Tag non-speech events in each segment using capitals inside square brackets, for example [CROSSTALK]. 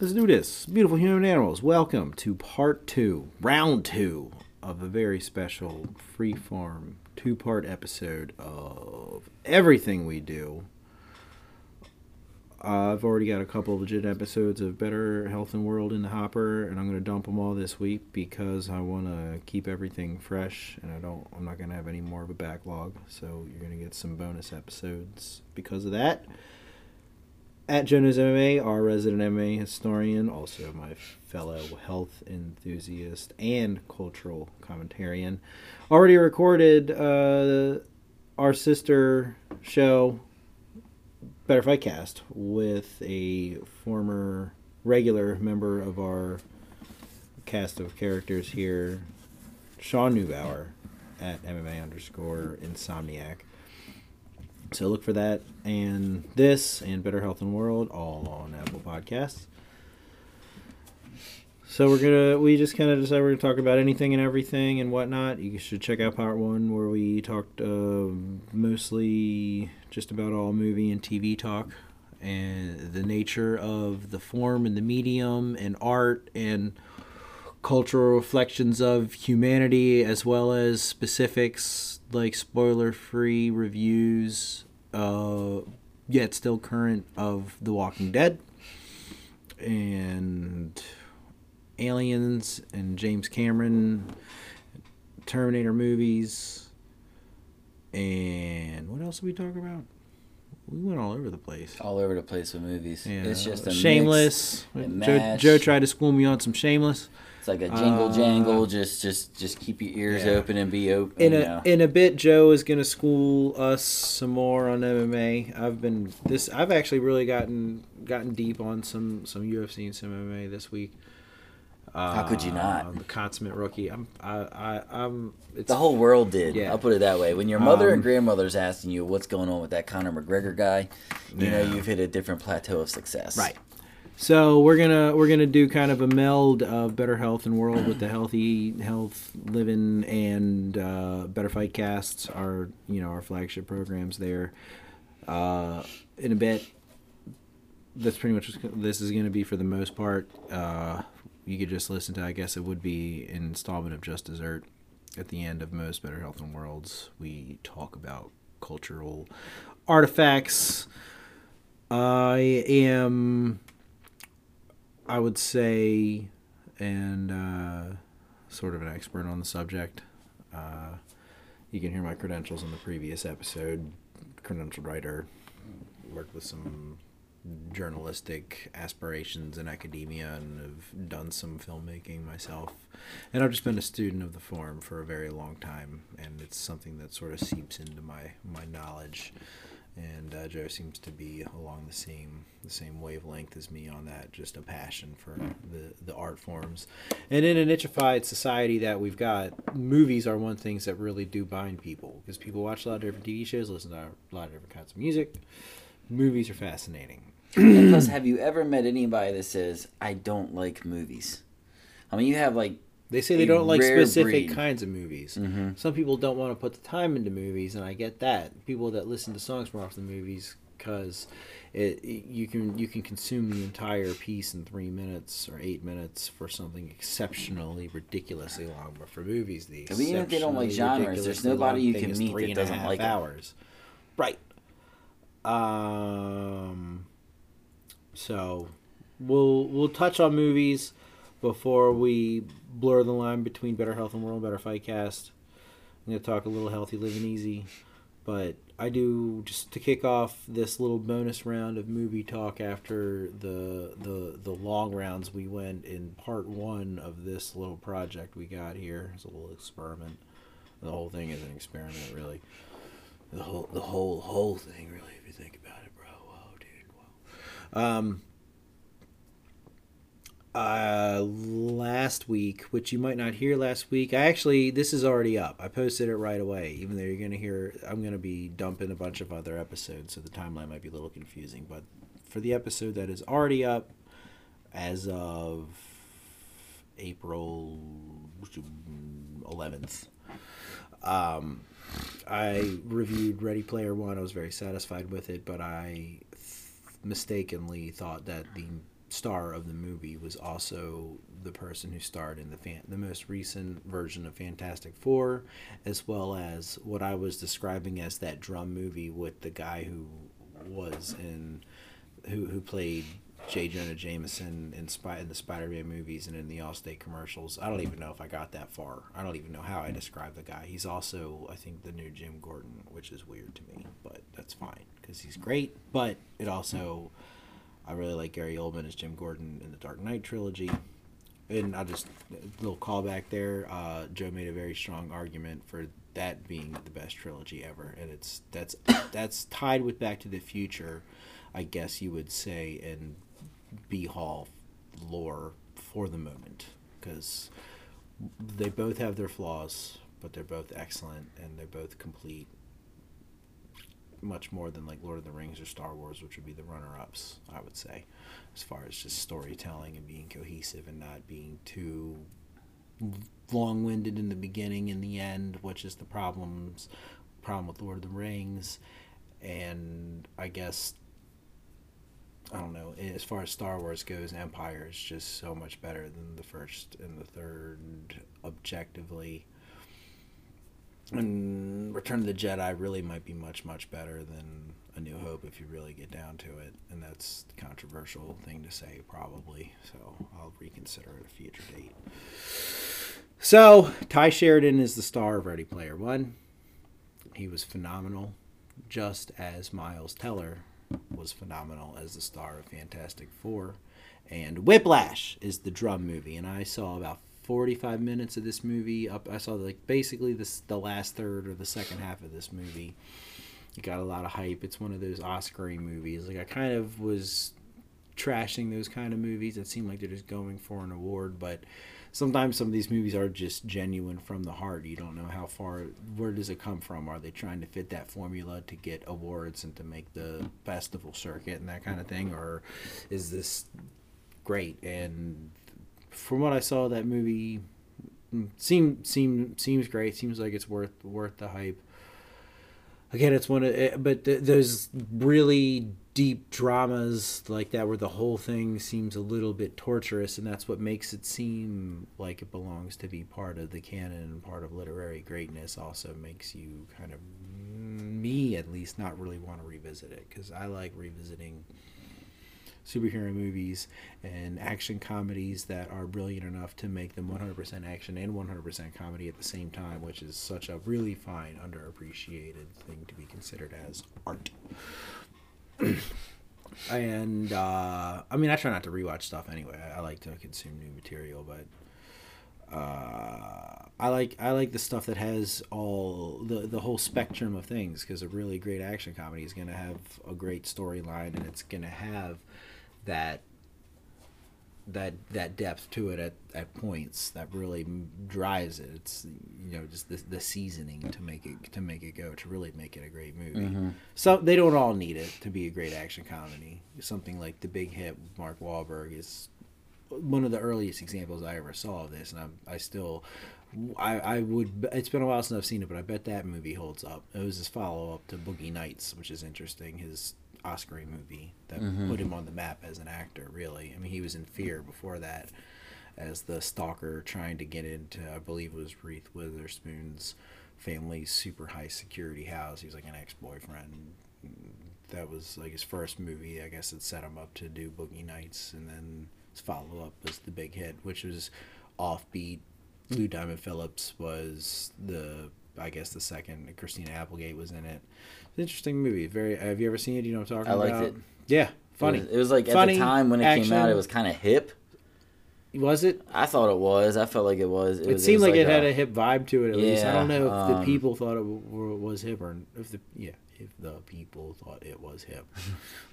Let's do this. Beautiful human animals, welcome to part two, round two of a very special freeform two part episode of everything we do. Uh, I've already got a couple of legit episodes of Better Health and World in the hopper, and I'm going to dump them all this week because I want to keep everything fresh, and I don't. I'm not going to have any more of a backlog, so you're going to get some bonus episodes because of that at Jonas MMA, our resident MMA historian, also my fellow health enthusiast and cultural commentarian, already recorded uh, our sister show, Better Fight Cast, with a former regular member of our cast of characters here, Sean Neubauer, at MMA underscore Insomniac. So look for that and this and Better Health and World all on Apple Podcasts. So we're gonna we just kind of decided we're gonna talk about anything and everything and whatnot. You should check out part one where we talked uh, mostly just about all movie and TV talk and the nature of the form and the medium and art and cultural reflections of humanity as well as specifics like spoiler free reviews uh, yet still current of The Walking Dead and Aliens and James Cameron Terminator movies and what else did we talk about? We went all over the place. All over the place with movies. Yeah. It's just a Shameless. Joe. Joe tried to school me on some Shameless. It's like a jingle Uh, jangle. Just, just, just keep your ears yeah. open and be open. In you a know. in a bit, Joe is going to school us some more on MMA. I've been this. I've actually really gotten gotten deep on some some UFC and some MMA this week. Uh, How could you not? I'm a consummate rookie. I'm I, I I'm. It's the whole world did. Yeah. I'll put it that way. When your mother Um, and grandmother's asking you what's going on with that Conor McGregor guy, you know you've hit a different plateau of success. Right. So we're gonna we're gonna do kind of a meld of better health and world with the healthy health living and uh, better fight casts our you know our flagship programs there. Uh, in a bit, that's pretty much this is gonna be for the most part. Uh, you could just listen to I guess it would be an installment of Just Dessert. At the end of most Better Health and Worlds, we talk about cultural artifacts. I am I would say, and uh, sort of an expert on the subject. Uh, you can hear my credentials in the previous episode. Credentialed writer, worked with some journalistic aspirations in academia and have done some filmmaking myself. And I've just been a student of the form for a very long time, and it's something that sort of seeps into my, my knowledge and uh, Joe seems to be along the same the same wavelength as me on that. Just a passion for the the art forms, and in a nichified society that we've got, movies are one things that really do bind people because people watch a lot of different TV shows, listen to a lot of different kinds of music. Movies are fascinating. [CLEARS THROAT] Plus, have you ever met anybody that says I don't like movies? I mean, you have like They say they don't like specific breed. kinds of movies. Mhm. Some people don't want to put the time into movies, and I get that. People that listen to songs more often than movies because it, it- you can you can consume the entire piece in three minutes or eight minutes for something exceptionally ridiculously long. But for movies, these I mean, even if they don't like genres, there's nobody you can meet that doesn't like it. hours. Right. Um. So, we'll we'll touch on movies before we blur the line between Better Health and World, Better Fight Cast. I'm gonna talk a little healthy living easy, but I do just to kick off this little bonus round of movie talk after the the the long rounds we went in part one of this little project we got here. It's a little experiment. The whole thing is an experiment, really. The whole the whole whole thing, really, if you think about it, bro. Whoa, dude. Whoa. Um. Uh, last week, which you might not hear last week, I actually this is already up. I posted it right away, even though you're gonna hear. I'm gonna be dumping a bunch of other episodes, so the timeline might be a little confusing. But for the episode that is already up, as of April 11th, um, I reviewed Ready Player One. I was very satisfied with it, but I mistakenly thought that the star of the movie was also the person who starred in the fan, the most recent version of Fantastic Four, as well as what I was describing as that drum movie with the guy who was in who who played J. Jonah Jameson in, Spy, in the Spider-Man movies and in the Allstate commercials. I don't even know if I got that far. I don't even know how I describe the guy. He's also, I think, the new Jim Gordon, which is weird to me, but that's fine because he's great. But it also, I really like Gary Oldman as Jim Gordon in the Dark Knight trilogy. And I'll just a little callback there. Uh, Joe made a very strong argument for that being the best trilogy ever, and it's that's that's tied with Back to the Future, I guess you would say, and B Hall lore for the moment because they both have their flaws, but they're both excellent and they're both complete. Much more than like Lord of the Rings or Star Wars, which would be the runner ups, I would say, as far as just storytelling and being cohesive and not being too long winded in the beginning and the end, which is the problems problem with Lord of the Rings. And I guess I don't know. As far as Star Wars goes, Empire is just so much better than the first and the third, objectively. And Return of the Jedi really might be much, much better than A New Hope if you really get down to it. And that's a controversial thing to say, probably. So I'll reconsider at a future date. So, Tye Sheridan is the star of Ready Player One. He was phenomenal, just as Miles Teller was phenomenal as the star of Fantastic Four. And Whiplash is the drum movie, and I saw about 45 minutes of this movie. Up, I saw like basically this the last third or the second half of this movie. It got a lot of hype. It's one of those Oscary movies. Like I kind of was trashing those kind of movies that seem like they're just going for an award, but sometimes some of these movies are just genuine from the heart. You don't know how far, where does it come from? Are they trying to fit that formula to get awards and to make the festival circuit and that kind of thing, or is this great? And from what I saw, that movie mm, seemed seem seems great. Seems like it's worth worth the hype. Again, it's one of, eh, but there's really deep dramas like that where the whole thing seems a little bit torturous and that's what makes it seem like it belongs to be part of the canon and part of literary greatness also makes you kind of me at least not really want to revisit it because i like revisiting superhero movies and action comedies that are brilliant enough to make them 100% action and 100% comedy at the same time which is such a really fine underappreciated thing to be considered as art [CLEARS THROAT] and uh, I mean, I try not to rewatch stuff anyway. I, I like to consume new material, but uh, I like I like the stuff that has all the the whole spectrum of things because a really great action comedy is going to have a great storyline and it's going to have that that that depth to it at, at points that really drives it. It's you know just the, the seasoning to make it to make it go to really make it a great movie. Mm-hmm. So they don't all need it to be a great action comedy. Something like The Big Hit with Mark Wahlberg is one of the earliest examples I ever saw of this, and I I still. I, I would. It's been a while since I've seen it, but I bet that movie holds up. It was his follow up to Boogie Nights, which is interesting. His Oscar movie that mm-hmm. put him on the map as an actor. Really, I mean, he was in Fear before that, as the stalker trying to get into, I believe it was Reese Witherspoon's family's super high security house. He's like an ex boyfriend. That was like his first movie. I guess it set him up to do Boogie Nights, and then his follow up was the big hit, which was offbeat. Lou Diamond Phillips was the I guess the second. Christina Applegate was in it interesting movie. Very. Have you ever seen it? Do you know what I'm talking about? I liked it. Yeah, funny. It was, it was like funny, at the time when it action. came out, it was kind of hip. Was it? I thought it was. I felt like it was. It, it was, seemed it like, like, it a, had a hip vibe to it. At yeah, least I don't know if um, the people thought it was hip or if the yeah if the people thought it was hip.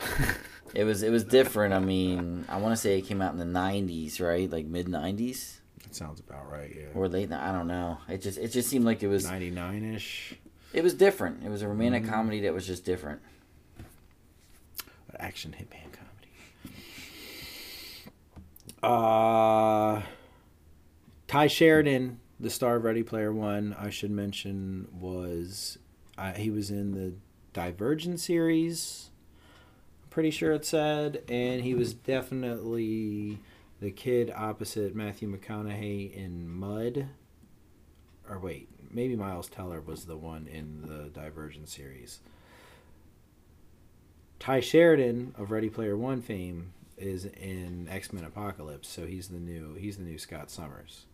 [LAUGHS] it was it was different. I mean, I want to say it came out in the '90s, right? Like mid '90s. That sounds about right. Yeah. Or late. I don't know. It just it just seemed like it was '99 ish. It was different. It was a romantic mm-hmm. comedy that was just different. Action hitman comedy. Uh, Tye Sheridan, the star of Ready Player One, I should mention, was uh, he was in the Divergent series. I'm pretty sure it said, and he was definitely the kid opposite Matthew McConaughey in Mud. Or wait, maybe Miles Teller was the one in the Divergent series. Tye Sheridan of Ready Player One fame is in X Men Apocalypse, so he's the new he's the new Scott Summers.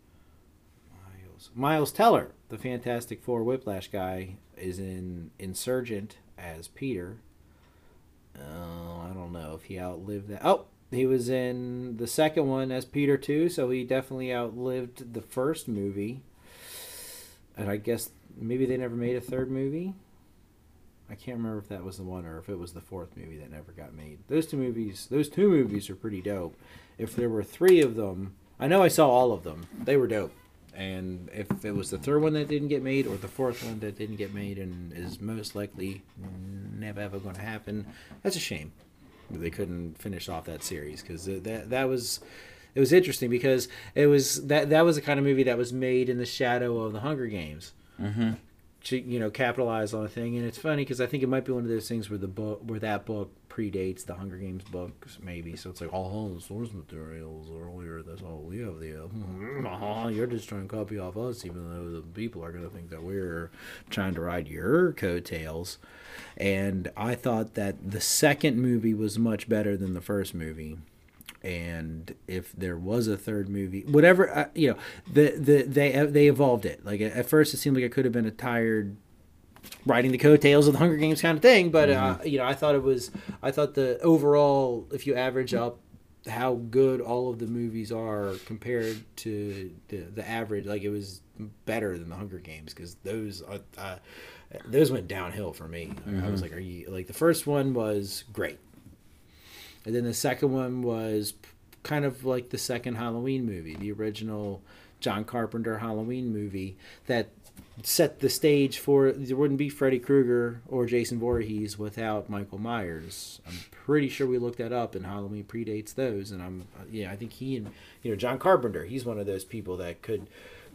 Miles Miles Teller, the Fantastic Four Whiplash guy, is in Insurgent as Peter. Oh, I don't know if he outlived that. Oh, he was in the second one as Peter too, so he definitely outlived the first movie. And I guess maybe they never made a third movie. I can't remember if that was the one or if it was the fourth movie that never got made. Those two movies, those two movies are pretty dope. If there were three of them, I know I saw all of them. They were dope. And if it was the third one that didn't get made or the fourth one that didn't get made and is most likely never ever going to happen, that's a shame. They couldn't finish off that series because that that was it was interesting because it was that that was the kind of movie that was made in the shadow of the Hunger Games. Mm-hmm. To you know capitalize on a thing, and it's funny because I think it might be one of those things where the book where that book predates the Hunger Games books, maybe. So it's like all the source materials earlier. That's all we have there. Uh, [LAUGHS] you're just trying to copy off us, even though the people are going to think that we're trying to ride your coattails. And I thought that the second movie was much better than the first movie and if there was a third movie, whatever uh, you know, the the they they evolved it. Like at first, it seemed like it could have been a tired riding the coattails of the Hunger Games kind of thing, but uh, you know, I thought it was. I thought the overall, if you average up how good all of the movies are compared to the, the average, like it was better than the Hunger Games because those uh, uh, those went downhill for me. I was like, are you like the first one was great. And then the second one was kind of like the second Halloween movie, the original John Carpenter Halloween movie that set the stage for there wouldn't be Freddy Krueger or Jason Voorhees without Michael Myers. I'm pretty sure we looked that up, and Halloween predates those. And I'm uh, yeah, I think he and you know John Carpenter, he's one of those people that could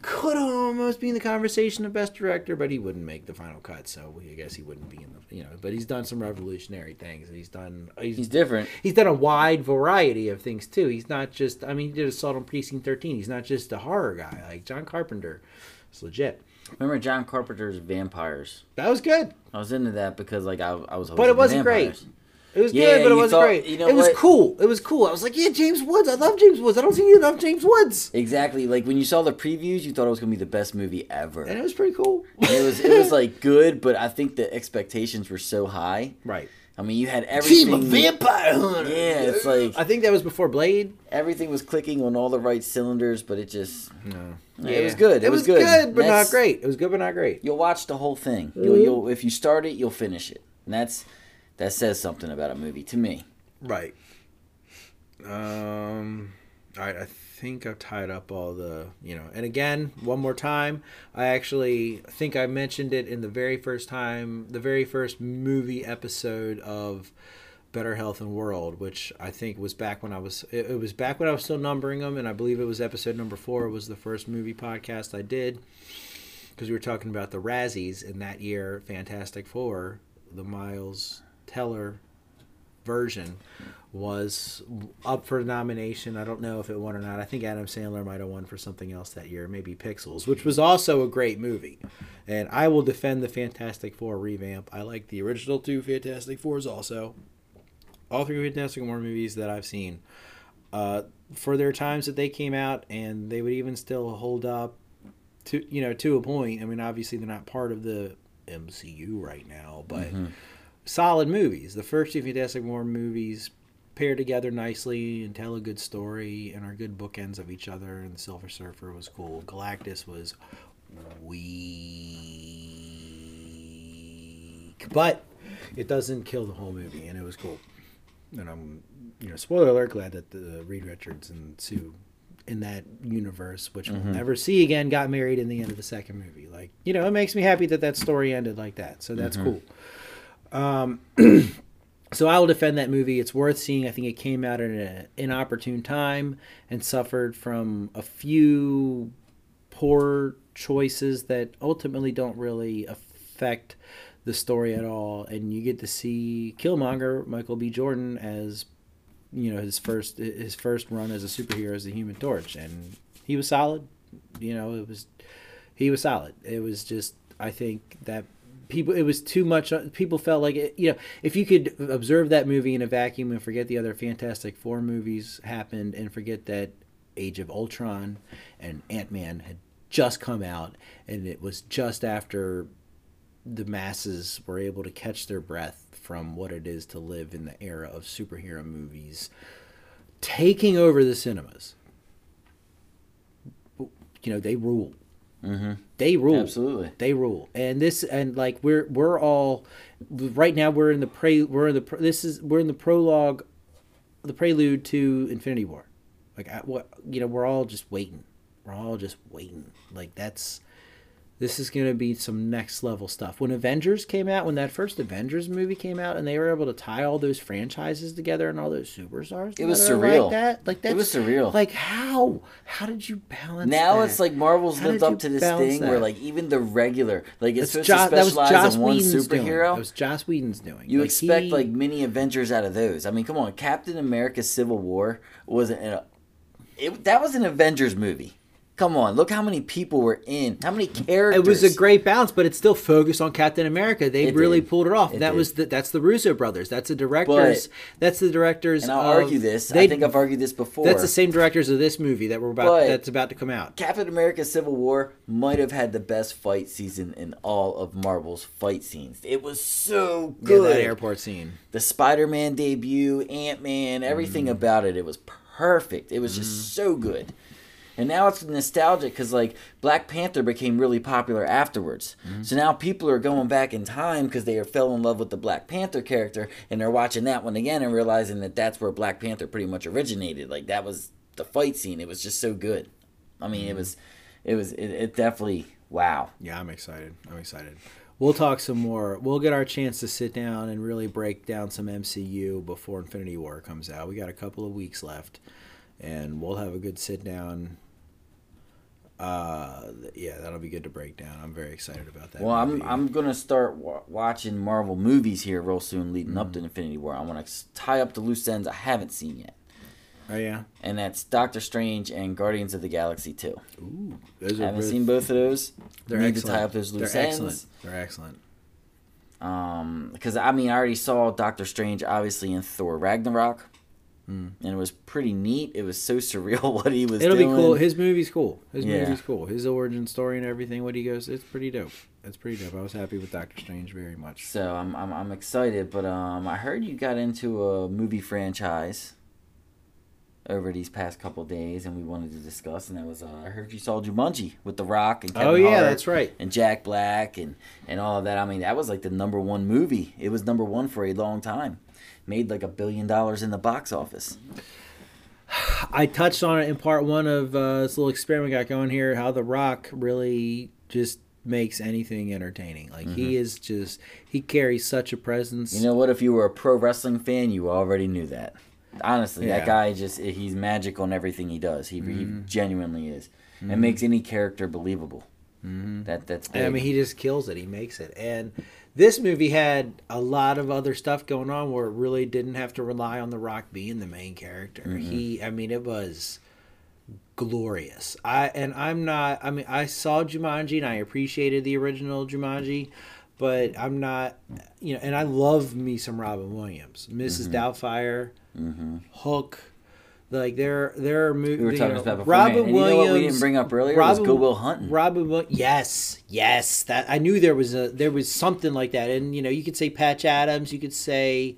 could almost be in the conversation of best director, but he wouldn't make the final cut, so I guess he wouldn't be in the you know. But he's done some revolutionary things. He's done he's, He's different. he's done a wide variety of things too. He's not just I mean he did Assault on Precinct Thirteen. He's not just a horror guy like John Carpenter. It's legit. Remember John Carpenter's Vampires? That was good, I was into that because like I, I was. but it wasn't great. It was Yeah, good, but it wasn't thought- great. you know it was cool. It was cool. I was like, yeah, James Woods. I love James Woods. I don't see you enough James Woods, Exactly. Like when you saw the previews, you thought it was gonna be the best movie ever. and it was pretty cool. And it was it was like good, but I think the expectations were so high. right. I mean, you had everything. Team of vampire hunter. Yeah, it's like I think that was before Blade. everything was clicking on all the right cylinders, but it just No, Yeah, it was good. It was good. It was good but That's- not great. It was good, but not great. you'll watch the whole thing. You'll, Mm-hmm. you'll if you start it, you'll finish it, and that's that says something about a movie to me. Right. Um. All right. I think I've tied up all the you know. And again, one more time, I actually think I mentioned it in the very first time, the very first movie episode of Better Health and World, which I think was back when I was. It, it was back when I was still numbering them, and I believe it was episode number four. Was the first movie podcast I did because we were talking about the Razzies in that year, Fantastic Four, the Miles Teller version was up for nomination. I don't know if it won or not. I think Adam Sandler might have won for something else that year, maybe Pixels, which was also a great movie. And I will defend the Fantastic Four revamp. I like the original two Fantastic Fours also. All three Fantastic Four movies that I've seen. Uh, for their times that they came out, and they would even still hold up to you know to a point. I mean, obviously they're not part of the MCU right now, but solid movies. The first two Fantastic Four movies pair together nicely and tell a good story and are good bookends of each other. And the Silver Surfer was cool. Galactus was weak, but it doesn't kill the whole movie, and it was cool. And I'm, you know, spoiler alert, glad that the Reed Richards and Sue in that universe, which we'll mm-hmm. never see again, got married in the end of the second movie. Like, you know, it makes me happy that that story ended like that. So that's mm-hmm. cool. Um, [CLEARS THROAT] so I will defend that movie. It's worth seeing. I think it came out at an inopportune time and suffered from a few poor choices that ultimately don't really affect the story at all, and you get to see Killmonger, Michael B. Jordan, as you know his first his first run as a superhero as the Human Torch, and he was solid. You know, it was he was solid. It was just I think that people it was too much uh, people felt like it, you know if you could observe that movie in a vacuum and forget the other fantastic four movies happened and forget that age of ultron and ant-man had just come out and it was just after the masses were able to catch their breath from what it is to live in the era of superhero movies taking over the cinemas you know they rule Mm-hmm. they rule. Absolutely. they rule. And this and like we're we're all right now we're in the pre we're in the this is we're in the prologue the prelude to infinity war. Like I, what you know we're all just waiting. We're all just waiting. Like that's this is going to be some next level stuff when avengers came out when that first avengers movie came out and they were able to tie all those franchises together and all those superstars It was surreal. like that like that's It was surreal. like how how did you balance Now that? it's like Marvel's How lived up to this thing where like even the regular like it's That's supposed Jo- to specialize in one Whedon's doing. superhero. That was Joss Whedon's doing. You Like, expect he- like mini Avengers out of those. I mean, come on, Captain America: Civil War wasn't a, it. That was an Avengers movie. Come on, look how many people were in. How many characters? It was a great balance, but it's still focused on Captain America. They It really did. pulled it off. It that did. was the, that's the Russo brothers. That's the directors. that's the directors. And I'll of- argue this. they- I think I've argued this before. That's the same directors of this movie that we're about. But- that's about to come out. Captain America: Civil War might have had the best fight season in all of Marvel's fight scenes. It was so Yeah, good. that airport scene. the Spider-Man debut, Ant-Man, everything Mm. about it, it was perfect. It was just so good. And now it's nostalgic because like Black Panther became really popular afterwards. Mm. So now people are going back in time because they fell in love with the Black Panther character and they're watching that one again and realizing that that's where Black Panther pretty much originated. Like that was the fight scene. It was just so good. I mean, Mm. it was, it was, it, it definitely wow. Yeah, I'm excited. I'm excited. We'll talk some more. We'll get our chance to sit down and really break down some MCU before Infinity War comes out. We got a couple of weeks left, and we'll have a good sit down. Uh, yeah, that'll be good to break down. I'm very excited about that. Well, I'm. I'm gonna start wa watching Marvel movies here real soon, leading up to Mm. Infinity War. I want to tie up the loose ends I haven't seen yet, Oh yeah. and that's Doctor Strange and Guardians of the Galaxy too. Ooh, those I haven't both- seen both of those. They're Need excellent. to tie up those loose They're ends. excellent. They're excellent. Um, because I mean, I already saw Doctor Strange obviously in Thor Ragnarok, and it was pretty neat. It was so [LAUGHS] surreal what he was. It'll doing. be cool. His movie's cool. His Yeah. movie's cool. His origin story and everything. What he goes, it's pretty dope. It's pretty dope. I was happy with Doctor Strange very much. So I'm, I'm I'm excited, but um, I heard you got into a movie franchise over these past couple days, and we wanted to discuss. And that was uh, I heard you saw Jumanji with The Rock and Kevin oh yeah, Hart that's right. and Jack Black and and all of that. I mean, that was like the number one movie. It was number one for a long time. Made like a billion dollars in the box office. I touched on it in part one of uh, this little experiment we got going here. How The Rock really just makes anything entertaining. Like he is just he carries such a presence. Mm-hmm. You know what? If you were a pro wrestling fan, you already knew that. Honestly, Yeah. that guy just he's magical in everything he does. He, he Mm-hmm. genuinely is. And makes any character believable. That that's big. I mean, he just kills it. He makes it. And this movie had a lot of other stuff going on where it really didn't have to rely on The Rock being the main character. Mm-hmm. He, I mean, it was glorious. I and I'm not. I mean, I saw Jumanji and I appreciated the original Jumanji, but I'm not. You know, and I love me some Robin Williams, missus mm-hmm. Doubtfire, mm-hmm. Hook. Like there, there are movies. we were talking about that before. Robin. And Williams. you know we didn't bring up earlier was Robin- Good Will Hunting. Robin, Wi- yes, yes. That I knew there was a there was something like that, and you know you could say Patch Adams, you could say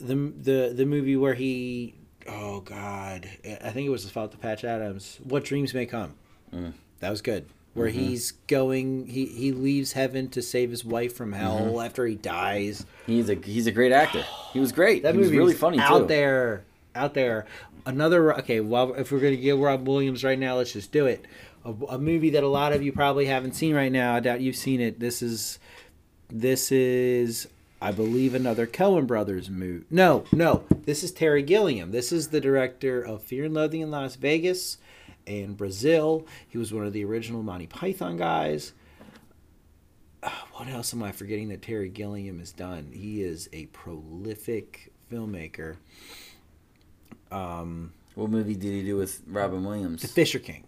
the the the movie where he, oh God, I think it was the about the Patch Adams. What dreams may come. Mm. That was good. Where Mm-hmm. he's going, he he leaves heaven to save his wife from hell Mm-hmm. after he dies. He's a he's a great actor. He was great. That he was really is funny out too. there, out there. Another okay. Well, if we're gonna give Rob Williams right now, let's just do it. A, a movie that a lot of you probably haven't seen right now. I doubt you've seen it. This is, this is, I believe, another Coen Brothers movie. No, no. This is Terry Gilliam. This is the director of Fear and Loathing in Las Vegas and Brazil. He was one of the original Monty Python guys. Uh, what else am I forgetting that Terry Gilliam has done? He is a prolific filmmaker. Um, What movie did he do with Robin Williams? The Fisher King.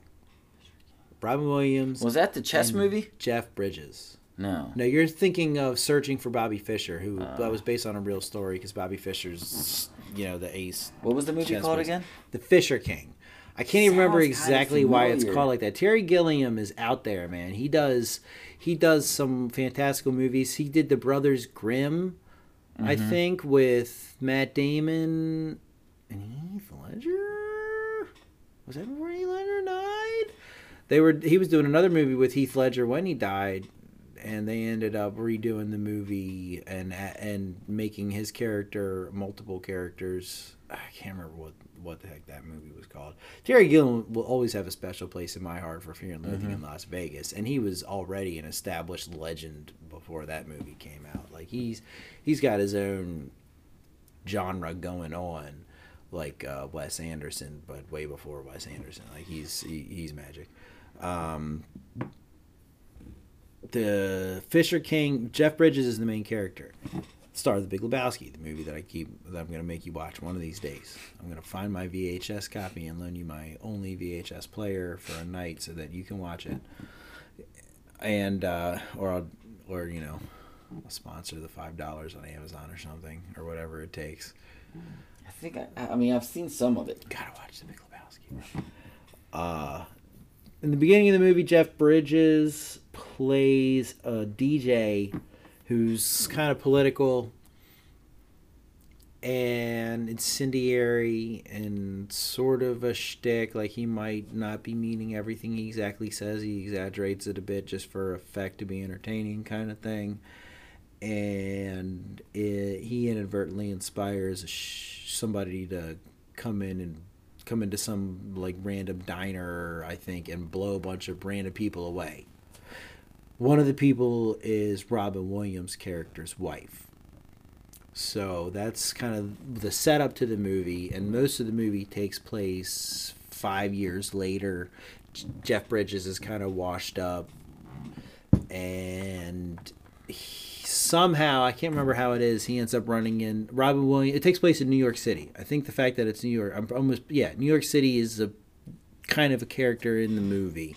Robin Williams. Was that the chess movie? Jeff Bridges. No. No, you're thinking of Searching for Bobby Fischer, who Uh. that was based on a real story because Bobby Fischer's, you know, the ace. What was the movie called player. again? The Fisher King. I can't even remember Sounds kinda exactly why it's called like that. Terry Gilliam is out there, man. He does he does some fantastical movies. He did The Brothers Grimm, I Mm-hmm. think, with Matt Damon and Heath Ledger. Was that before Heath Ledger died? They were he was doing another movie with Heath Ledger when he died, and they ended up redoing the movie and and making his character multiple characters. I can't remember what what the heck that movie was called. Terry Gilliam will always have a special place in my heart for Fear and Loathing in mm-hmm. Las Vegas, and he was already an established legend before that movie came out. Like he's he's got his own genre going on, like uh, Wes Anderson, but way before Wes Anderson. Like he's he, he's magic. Um, the Fisher King, Jeff Bridges is the main character. Star of The Big Lebowski, the movie that I keep that I'm gonna make you watch one of these days. I'm gonna find my VHS copy and loan you my only VHS player for a night so that you can watch it. And uh, or I'll or you know, I'll sponsor the five dollars on Amazon or something or whatever it takes. I think I, I mean I've seen some of it. Gotta watch The Big Lebowski. Uh, in the beginning of the movie, Jeff Bridges plays a DJ who's kind of political and incendiary and sort of a shtick. Like he might not be meaning everything he exactly says. He exaggerates it a bit just for effect to be entertaining, kind of thing. And it, he inadvertently inspires a sh- somebody to come in and come into some like random diner, I think, and blow a bunch of random people away. One of the people is Robin Williams' character's wife. So that's kind of the setup to the movie, and most of the movie takes place five years later. Jeff Bridges is kind of washed up, and he, somehow I can't remember how it is. He ends up running in Robin Williams. It takes place in New York City. I think the fact that it's New York, I'm almost yeah, New York City is a kind of a character in the movie.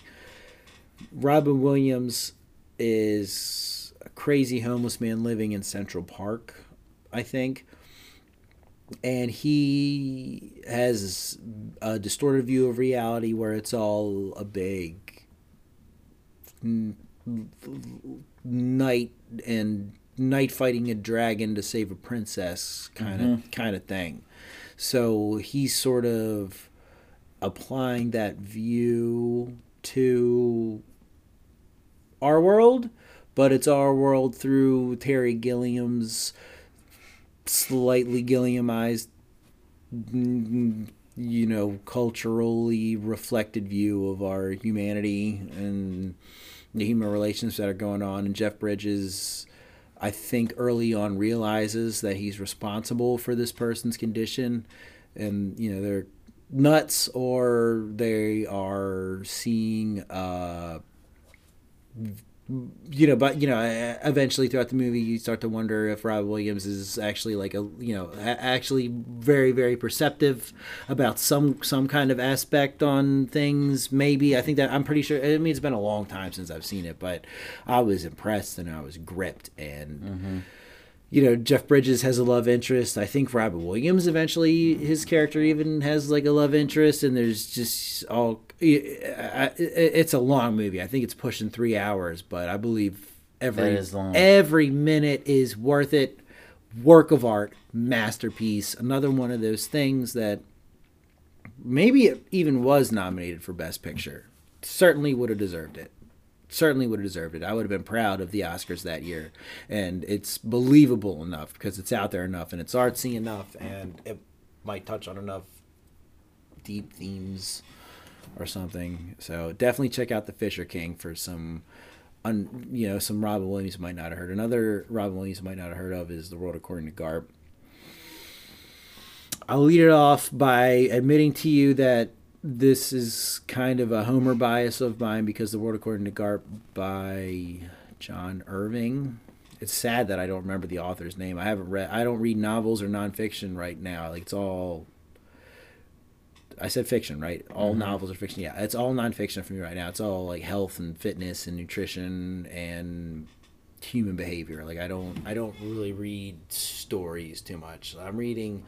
Robin Williams is a crazy homeless man living in Central Park, I think. And he has a distorted view of reality where it's all a big knight and knight fighting a dragon to save a princess kind of mm-hmm. kind of thing. So he's sort of applying that view to our world, but it's our world through Terry Gilliam's slightly Gilliamized, you know, culturally reflected view of our humanity and the human relations that are going on. And Jeff Bridges, I think, early on realizes that he's responsible for this person's condition, and you know they're nuts or they are seeing. Uh, you know, but you know, eventually throughout the movie, you start to wonder if Rob Williams is actually like a, you know, actually very, very perceptive about some some kind of aspect on things. Maybe I think that I'm pretty sure. I mean, it's been a long time since I've seen it, but I was impressed and I was gripped. And mm-hmm. You know, Jeff Bridges has a love interest. I think Robin Williams eventually his character even has like a love interest, and there's just all. It's a long movie. I think it's pushing three hours, but I believe every That is long. every minute is worth it. Work of art, masterpiece. Another one of those things that maybe it even was nominated for Best Picture. Certainly would have deserved it certainly would have deserved it. I would have been proud of the Oscars that year. And it's believable enough because it's out there enough and it's artsy enough and it might touch on enough deep themes or something. So definitely check out The Fisher King for some you know, some Robin Williams might not have heard. Another Robin Williams might not have heard of is The World According to Garp. I'll lead it off by admitting to you that this is kind of a Homer bias of mine because The World According to Garp by John Irving. It's sad that I don't remember the author's name. I haven't read. I don't read novels or nonfiction right now. Like it's all. I said fiction, right? All mm-hmm. novels are fiction. Yeah, it's all nonfiction for me right now. It's all like health and fitness and nutrition and human behavior. Like I don't. I don't really read stories too much. I'm reading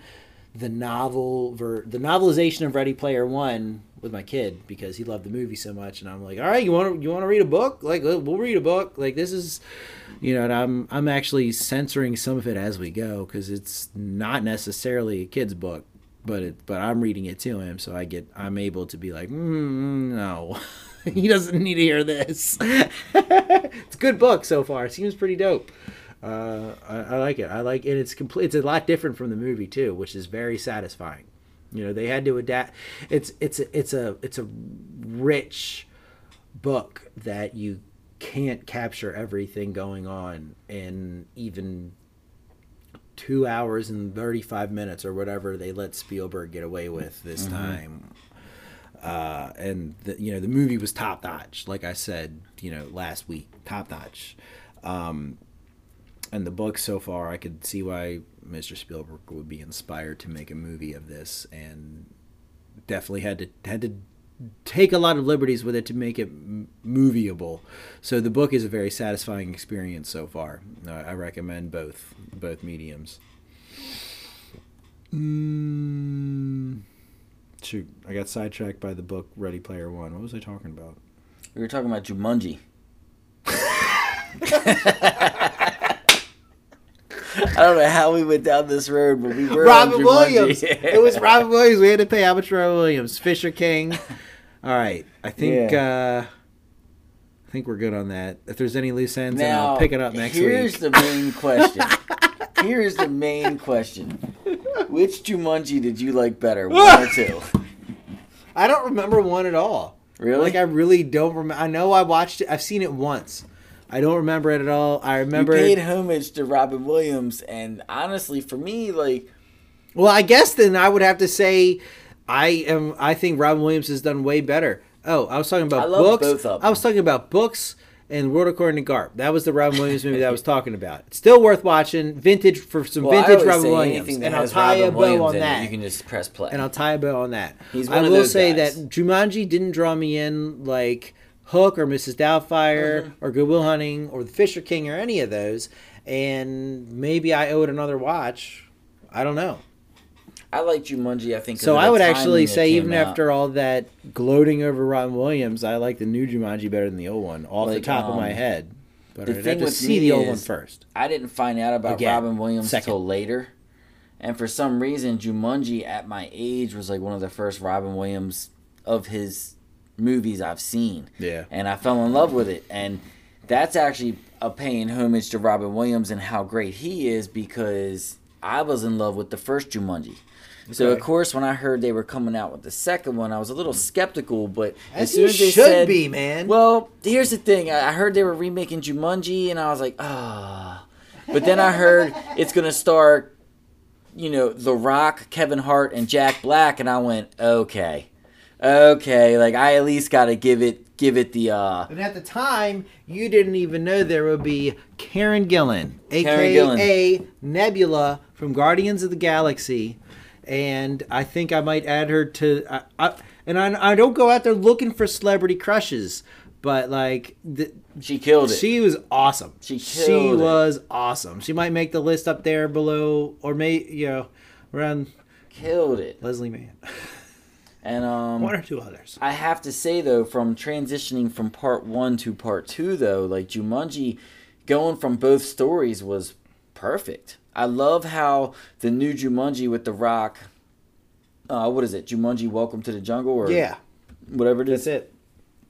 the novel ver- the novelization of Ready Player One with my kid because he loved the movie so much, and I'm like, all right, you want to you want to read a book? Like we'll read a book. Like this is, you know, and I'm I'm actually censoring some of it as we go because it's not necessarily a kid's book, but it but I'm reading it to him, so I get I'm able to be like, mm, no. [LAUGHS] he doesn't need to hear this. [LAUGHS] it's a good book so far. It seems pretty dope. Uh, I, I, like it. I like, and it's complete. It's a lot different from the movie too, which is very satisfying. You know, they had to adapt. It's it's a, it's a it's a rich book that you can't capture everything going on in even two hours and 35 minutes or whatever they let Spielberg get away with this mm-hmm. time. Uh, and the, you know the movie was top notch, like I said, you know last week, top notch. Um, and the book so far, I could see why Mr. Spielberg would be inspired to make a movie of this, and definitely had to had to take a lot of liberties with it to make it movieable. So the book is a very satisfying experience so far. Uh, I recommend both both mediums. Mm, shoot, I got sidetracked by the book Ready Player One. What was I talking about? We were talking about Jumanji. [LAUGHS] I don't know how we went down this road, but we were Robin Williams. it was Robin Williams. We had to pay Robin Williams. Fisher King. [LAUGHS] All right, I think yeah. uh, I think we're good on that. If there's any loose ends, now, I'll pick it up next here's week. Here's the main question. here's the main question. Which Jumanji did you like better, one or [LAUGHS] two? I don't remember one at all. Really? Like I really don't remember. I know I watched it. I've seen it once. I don't remember it at all. I remember you paid homage to Robin Williams, and honestly, for me, like, well, I guess then I would have to say I am. I think Robin Williams has done way better. Oh, I was talking about books. I was talking about books and World According to Garp. That was the Robin Williams movie that I was talking about. It's still worth watching. Vintage for some well, vintage Robin Williams, and I'll tie Robin a bow Williams on that. It, you can just press play, and I'll tie a bow on that. I will say guys. that Jumanji didn't draw me in like Hook or Mrs. Doubtfire mm-hmm. or Good Will Hunting or The Fisher King or any of those. And maybe I owe it another watch. I don't know. I like Jumanji. I think so. I would actually say, even out. after all that gloating over Robin Williams, I like the new Jumanji better than the old one, off like, the top um, of my um, head. But the I'd thing have to see the old one first. I didn't find out about Again, Robin Williams until later, and for some reason, Jumanji at my age was like one of the first Robin Williams of his movies I've seen. Yeah. And I fell in love with it. And that's actually a paying homage to Robin Williams and how great he is because I was in love with the first Jumanji. Okay. So of course, when I heard they were coming out with the second one, I was a little skeptical. But as, as soon as they should said, be, man. Well, here's the thing: I heard they were remaking Jumanji, and I was like, ah. Oh. But then I heard it's gonna start, you know, The Rock, Kevin Hart, and Jack Black, and I went, okay okay, like I at least got to give it give it the. uh And at the time, you didn't even know there would be Karen Gillan, aka Gillan. Nebula from Guardians of the Galaxy, and I think I might add her to. Uh, I, and I, I don't go out there looking for celebrity crushes, but like the, she killed it. She was awesome. She she it. was awesome. She might make the list up there below, or may you know around. Killed it, Leslie Mann. [LAUGHS] And um, one or two others. I have to say though, from transitioning from part one to part two, though, like Jumanji, going from both stories was perfect. I love how the new Jumanji with The Rock. Uh, what is it? Jumanji: Welcome to the Jungle, or yeah, whatever it is. That's it.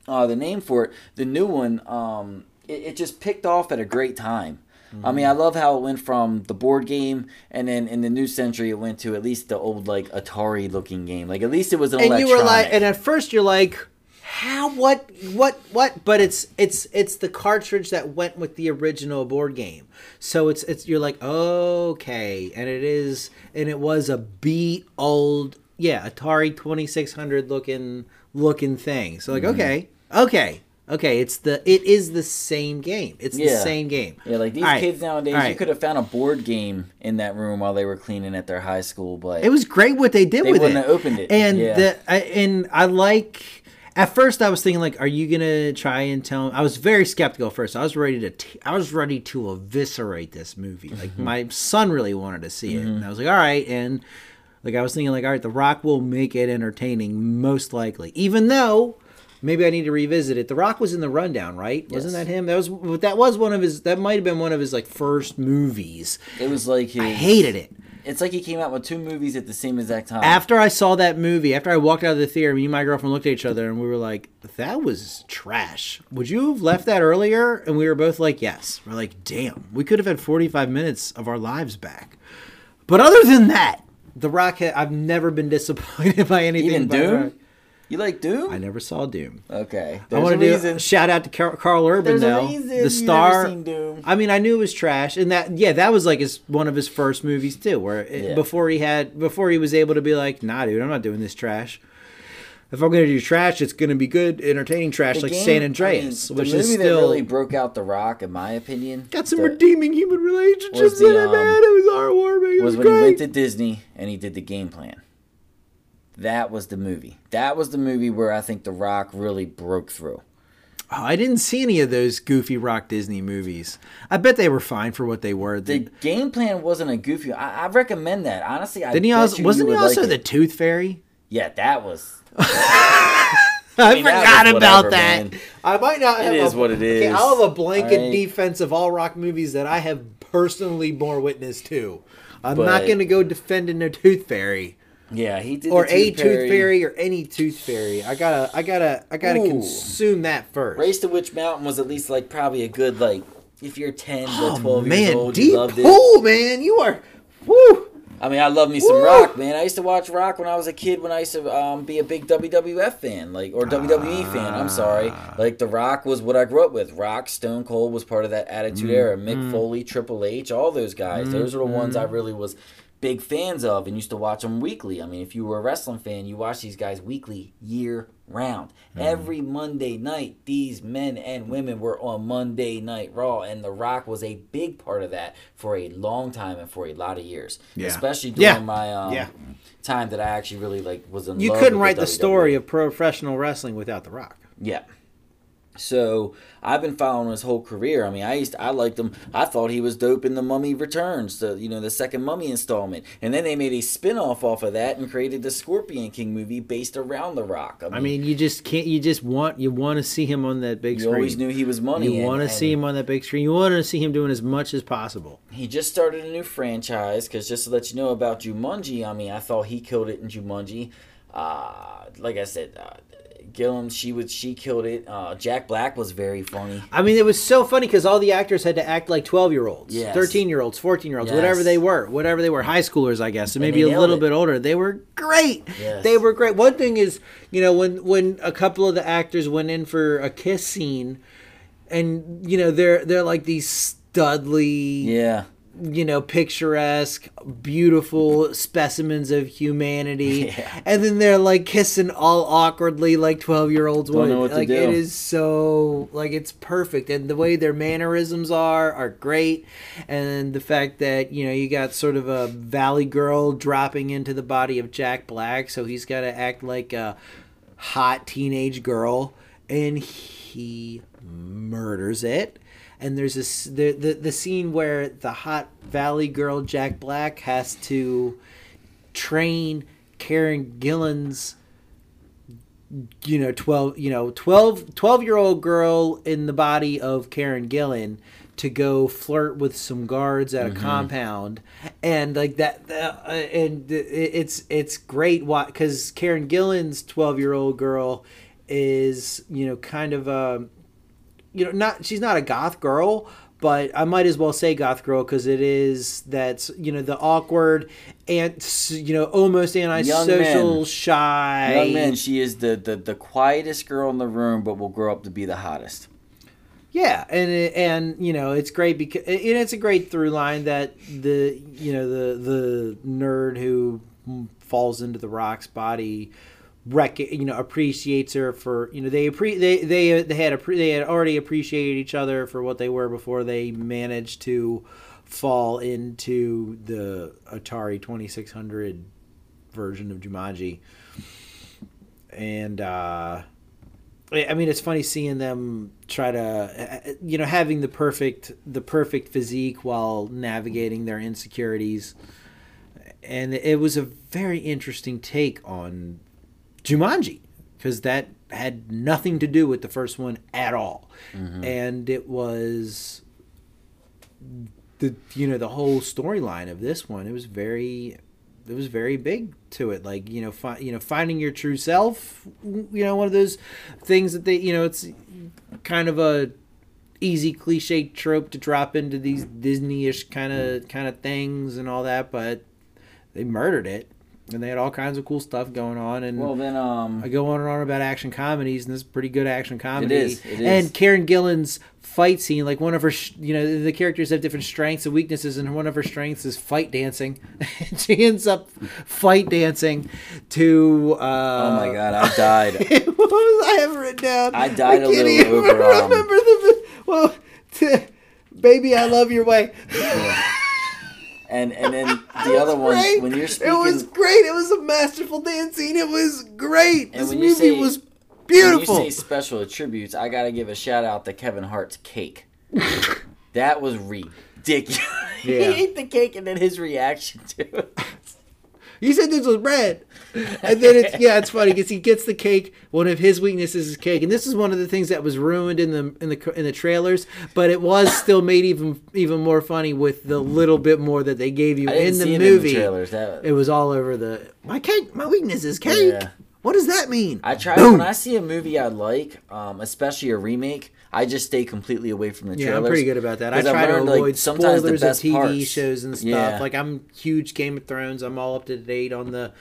Uh, the name for it, the new one, um, it, it just picked off at a great time. Mm-hmm. I mean, I love how it went from the board game, and then in the new century, it went to at least the old like Atari looking game. Like at least it was an and electronic. you were like, and at first you're like, how what what what? But it's it's it's the cartridge that went with the original board game. So it's it's you're like okay, and it is and it was a beat old yeah Atari twenty six hundred looking looking thing. So like mm-hmm. okay okay Okay, it's the it is the same game. It's the same game. Yeah, like these All right, kids nowadays, all you right. could have found a board game in that room while they were cleaning at their high school, but It was great what they did They with it. have opened it. And Yeah. the I, and I like. At first, I was thinking like, "Are you gonna try and tell?" I was very skeptical at first. I was ready to. T- I was ready to eviscerate this movie. Like Mm-hmm. my son really wanted to see it, and I was like, "All right." And like I was thinking like, "All right, The Rock will make it entertaining, most likely." Even though maybe I need to revisit it. The Rock was in the rundown, right? Wasn't that him? That was that was one of his. That might have been one of his like first movies. it was like his, I hated it. It's like he came out with two movies at the same exact time. after I saw that movie, after I walked out of the theater, me and my girlfriend looked at each other and we were like, "That was trash. Would you have left that earlier?" And we were both like, "Yes." We're like, "Damn, we could have had 45 minutes of our lives back." But other than that, The Rock, I've never been [LAUGHS] disappointed by anything. Even by Doom? Rock. you like Doom? I never saw Doom. okay, I want to do reason. a shout out to Karl, Karl Urban There's though, the star. never seen Doom. I mean, I knew it was trash, and that yeah, that was like his one of his first movies too, where it, Yeah. before he had before he was able to be like, nah, dude, I'm not doing this trash. If I'm gonna do trash, it's gonna be good, entertaining trash, The like game- San I mean, Andreas, the which movie is that still really broke out The Rock, in my opinion, got some the- redeeming human relationships was the, in it, um, man. It was heartwarming. It was, was when he went to Disney and he did the game plan. That was the movie. That was the movie where I think The Rock really broke through. Oh, I didn't see any of those goofy rock Disney movies. I bet they were fine for what they were. The The, game plan wasn't a goofy. I, I recommend that honestly. I didn't he also wasn't he also like the it. Tooth Fairy? Yeah, that was. [LAUGHS] I, mean, that forgot was about whatever, that. man. I might not have. is a, what it Okay. I'll have a blanket Alright. defense of all rock movies that I have personally bore witness to. I'm But- not going to go defending the Tooth Fairy Yeah, he did. or the a Tooth Fairy or any Tooth Fairy. I gotta, I gotta, I gotta Ooh. consume that first. Race to Witch Mountain was at least like probably a good like if you're ten to oh twelve years man, old, you deep loved it. pool, man. You are, woo. I mean, I love me some Woo! rock, man. I used to watch rock when I was a kid. When I used to um, be a big WWF fan, like or WWE fan. I'm sorry, Ah. like The Rock was what I grew up with. Rock, Stone Cold was part of that Attitude Mm, Era. Mick Foley, Triple H, all those guys. those are the ones mm. I really was big fans of and used to watch them weekly. I mean, if you were a wrestling fan, you watch these guys weekly, year round. Mm. Every Monday night, these men and women were on Monday Night Raw, and The Rock was a big part of that for a long time and for a lot of years. Yeah. Especially during Yeah. my um, Yeah. time that I actually really like was in You couldn't write the WWE. story of professional wrestling without The Rock. Yeah. So I've been following his whole career. I mean, I used I liked him. I thought he was dope in the Mummy Returns, the you know the second Mummy installment, and then they made a spin off of that and created the Scorpion King movie based around The Rock. I mean, you just can't. You just want you want to see him on that big screen. you screen. always knew he was money. You want to see him on that big screen. You want to see him doing as much as possible. He just started a new franchise because just to let you know about Jumanji, I mean, I thought he killed it in Jumanji. Uh, like I said, uh, Gillan, she was she killed it. Uh, Jack Black was very funny. I mean, it was so funny because all the actors had to act like twelve year olds, Yes. thirteen year olds, fourteen year olds, Yes. whatever they were, whatever they were, high schoolers, I guess, and And maybe a little it. bit older. They were great. Yes. They were great. One thing is, you know, when when a couple of the actors went in for a kiss scene, and you know they're they're like these studly, Yeah, you know, picturesque, beautiful specimens of humanity. [LAUGHS] Yeah. And then they're like kissing all awkwardly like 12 year olds would. know what to like it is so like it's perfect. And the way their mannerisms are are great. And the fact that, you know, you got sort of a valley girl dropping into the body of Jack Black, so he's got to act like a hot teenage girl and he murders it and there's this the, the the scene where the hot valley girl jack black has to train karen gillan's you know 12 you know 12 12 year old girl in the body of karen gillan to go flirt with some guards at a compound. And like that uh, and it's it's great because karen gillan's 12 year old girl is you know kind of a you know not she's not a goth girl but i might as well say goth girl because it is that's you know the awkward and you know almost antisocial men. shy young man, she is the, the the quietest girl in the room, but will grow up to be the hottest. Yeah, and it, and you know it's great because and it's a great through line that the you know the the nerd who falls into the rock's body rec you know appreciates her for you know they appre- they they they had appre- they had already appreciated each other for what they were before they managed to fall into the Atari 2600 version of Jumanji. And uh I mean, it's funny seeing them try to, you know, having the perfect the perfect physique while navigating their insecurities, and it was a very interesting take on Jumanji because that had nothing to do with the first one at all, mm-hmm. and it was the you know the whole storyline of this one. It was very it was very big to it. Like you know fi- you know finding your true self you know one of those things that they you know it's kind of a easy cliche trope to drop into these disney-ish kind of kind of things and all that but they murdered it and they had all kinds of cool stuff going on and Well, then, um, I go on and on about action comedies, and this is pretty good action comedy. is, it is. And Karen Gillan's fight scene, like one of her, sh- you know, the characters have different strengths and weaknesses, and one of her strengths is fight dancing. and [LAUGHS] she ends up fight dancing to. Uh, oh my god, I died. [LAUGHS] what was I have it written down? I died a can't little even over, um, remember the well, to. baby, I love your way. And and then [LAUGHS] the other one, when you're speaking, it was great. It was a masterful dance scene. It was great. And this movie say- was when beautiful. you say special attributes, I gotta give a shout out to Kevin Hart's cake. [LAUGHS] that was ridiculous. Yeah. [LAUGHS] he ate the cake and then his reaction to it. He said this was bread, and then it's yeah, it's funny because he gets the cake. One of his weaknesses is cake, and this is one of the things that was ruined in the in the in the trailers. But it was still made even even more funny with the little bit more that they gave you in the movie. in the trailers. That, It was all over the my cake. My weakness is cake. Yeah. What does that mean? I try Boom. when I see a movie I like, um, especially a remake. I just stay completely away from the trailers. Yeah. I'm pretty good about that. I've try to learned, like, avoid sometimes the spoilers of TV parts- shows and stuff. Yeah. Like I'm huge Game of Thrones. I'm all up to date on the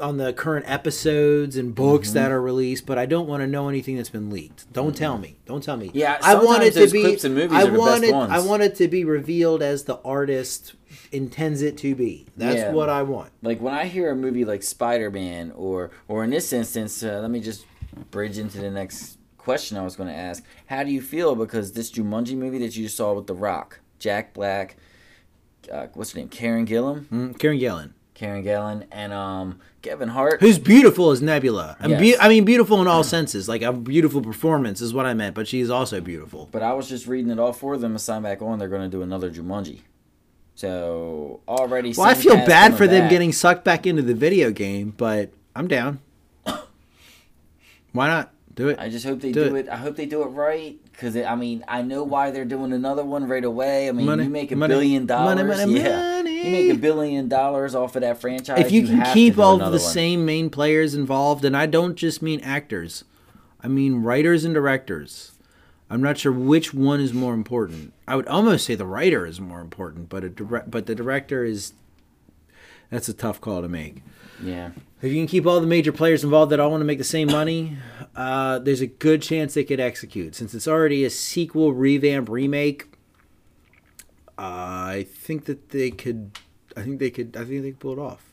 on the current episodes and books Mm-hmm. that are released, but I don't want to know anything that's been leaked. Don't tell me. Don't tell me. Yeah, I want it to be. clips and movies I want it. I want it to be revealed as the artist intends it to be. That's Yeah. what I want. like when I hear a movie like Spider Man, or or in this instance, uh, let me just bridge into the next question I was going to ask. How do you feel because this Jumanji movie that you just saw with The Rock, Jack Black, uh, what's her name, Karen Gillan, Mm, Karen Gillan, Karen Gillan, and um Kevin Hart. who's beautiful as Nebula. I'm be- I mean, beautiful in all senses. Like a beautiful performance is what I meant, but she's also beautiful. But I was just reading it all for them. and sign back on. They're going to do another Jumanji. So already. Well, I feel bad for them back. getting sucked back into the video game, but I'm down. [COUGHS] Why not do it? I just hope they Do do, it. it. I hope they do it right because I mean I know why they're doing another one right away. I mean Money, you make a money, billion dollars, money, yeah. money. You make a billion dollars off of that franchise. if you, can keep all of the one. same main players involved, and I don't just mean actors, I mean writers and directors. I'm not sure which one is more important. I would almost say the writer is more important, but a direct, but the director is that's a tough call to make. Yeah, If you can keep all the major players involved that all want to make the same money, uh, there's a good chance they could execute. Since it's already a sequel, revamp, remake, uh, I think that they could. I think they could. I think they could pull it off.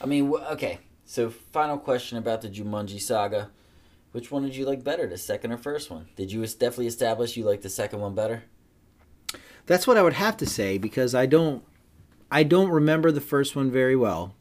I mean okay. So final question about the Jumanji saga. Which one did you like better, the second or first one? Did you definitely establish you like the second one better? That's what I would have to say because I don't. I don't remember the first one very well.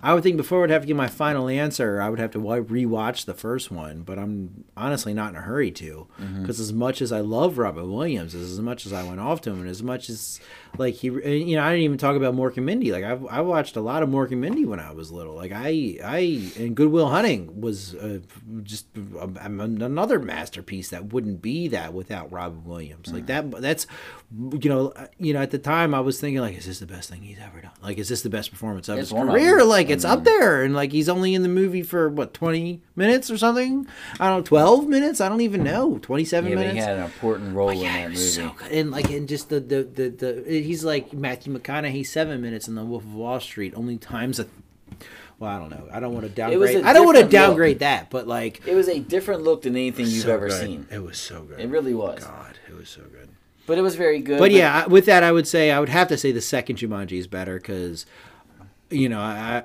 I would think before I would have to give my final answer, I would have to wa- rewatch the first one, but I'm honestly not in a hurry to. Mm-hmm. Because as much as I love Robin Williams, as much as I went off to him, and as much as like he, you know, I didn't even talk about Mork and Mindy. Like I, I watched a lot of Mork and Mindy when I was little. Like I, I, and Good Will Hunting was uh, just um, a, another masterpiece that wouldn't be that without Robin Williams. Like mm. that, that's, you know, uh, you know, at the time I was thinking like, is this the best thing he's ever done? Like, is this the best performance of It's his career? Like it's up there, and like he's only in the movie for what twenty minutes or something. I don't know, twelve minutes. I don't even know. Twenty seven Yeah, minutes. he had an important role oh, in yeah, that movie. so. And like, and just the the, the the he's like Matthew McConaughey seven minutes in The Wolf of Wall Street. Only times a. Well, I don't know. I don't want to downgrade. I don't want to different look. downgrade that, but like It was a different look than anything you've so ever good. seen. It was so good. It really was. God, it was so good. But it was very good. But yeah, I- with that, I would say I would have to say the second Jumanji is better because you know, I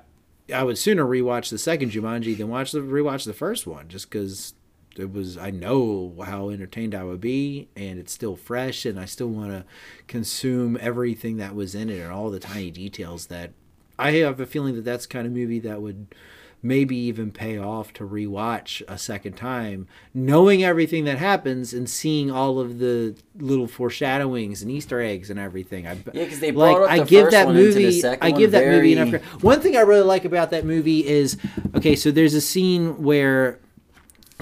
I would sooner rewatch the second Jumanji than watch the rewatch the first one, just because it was I know how entertained I would be, and it's still fresh, and I still want to consume everything that was in it and all the tiny details that I have a feeling that that's the kind of movie that would maybe even pay off to rewatch a second time, knowing everything that happens and seeing all of the little foreshadowings and Easter eggs and everything. I, Yeah, 'cause they brought up I the give first that one movie. second I give one that movie enough. very-. One thing I really like about that movie is okay. So there's a scene where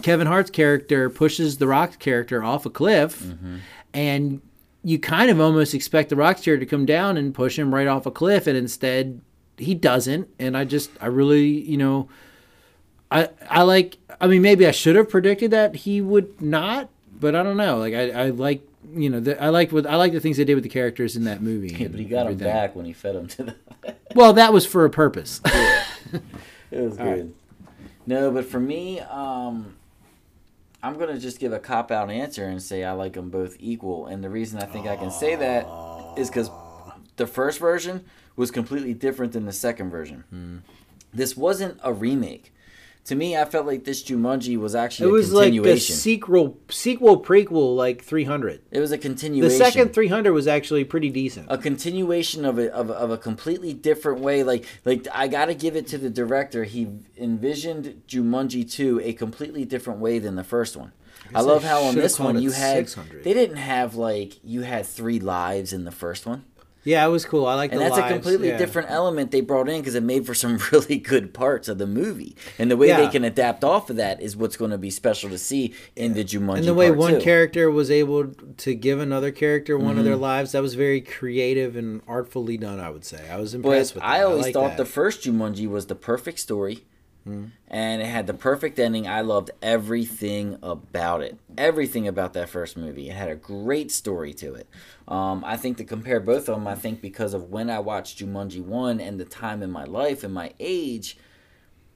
Kevin Hart's character pushes the Rock character off a cliff, Mm-hmm. and you kind of almost expect the Rock character to come down and push him right off a cliff, and instead he doesn't. And I just, I really, you know, I, I like. I mean, maybe I should have predicted that he would not, but I don't know. Like I, I like, you know, the, I like what I like the things they did with the characters in that movie. Yeah, [LAUGHS] but he got him back when he fed him to the. [LAUGHS] [LAUGHS] Well, that was for a purpose. It was All right. good. No, but for me, um, I'm gonna just give a cop out answer and say I like them both equal. And the reason I think I can say that is because the first version was completely different than the second version. Hmm. This wasn't a remake. To me, I felt like this Jumanji was actually it a was like the continuation. sequel, sequel prequel, like 300. it was a continuation. The second 300 was actually pretty decent. a continuation of a, of, a- of a completely different way like like i gotta give it to the director he envisioned jumanji 2 a completely different way than the first one i guess love how on this one you had 600. they didn't have like you had three lives in the first one Yeah, it was cool. I like that. and that's a completely yeah. different element they brought in because it made for some [LAUGHS] really good parts of the movie and the way they can adapt off of that is what's going to be special to see in the jumanji And the way one two. character was able to give another character one of their Mm-hmm. lives, that was very creative and artfully done. I would say I was But impressed with. That. I always like thought that. the first Jumanji was the perfect story, and it had the perfect ending. I loved everything about it. Everything about that first movie. It had a great story to it. Um, I think to compare both of them, I think because of when I watched Jumanji one and the time in my life and my age.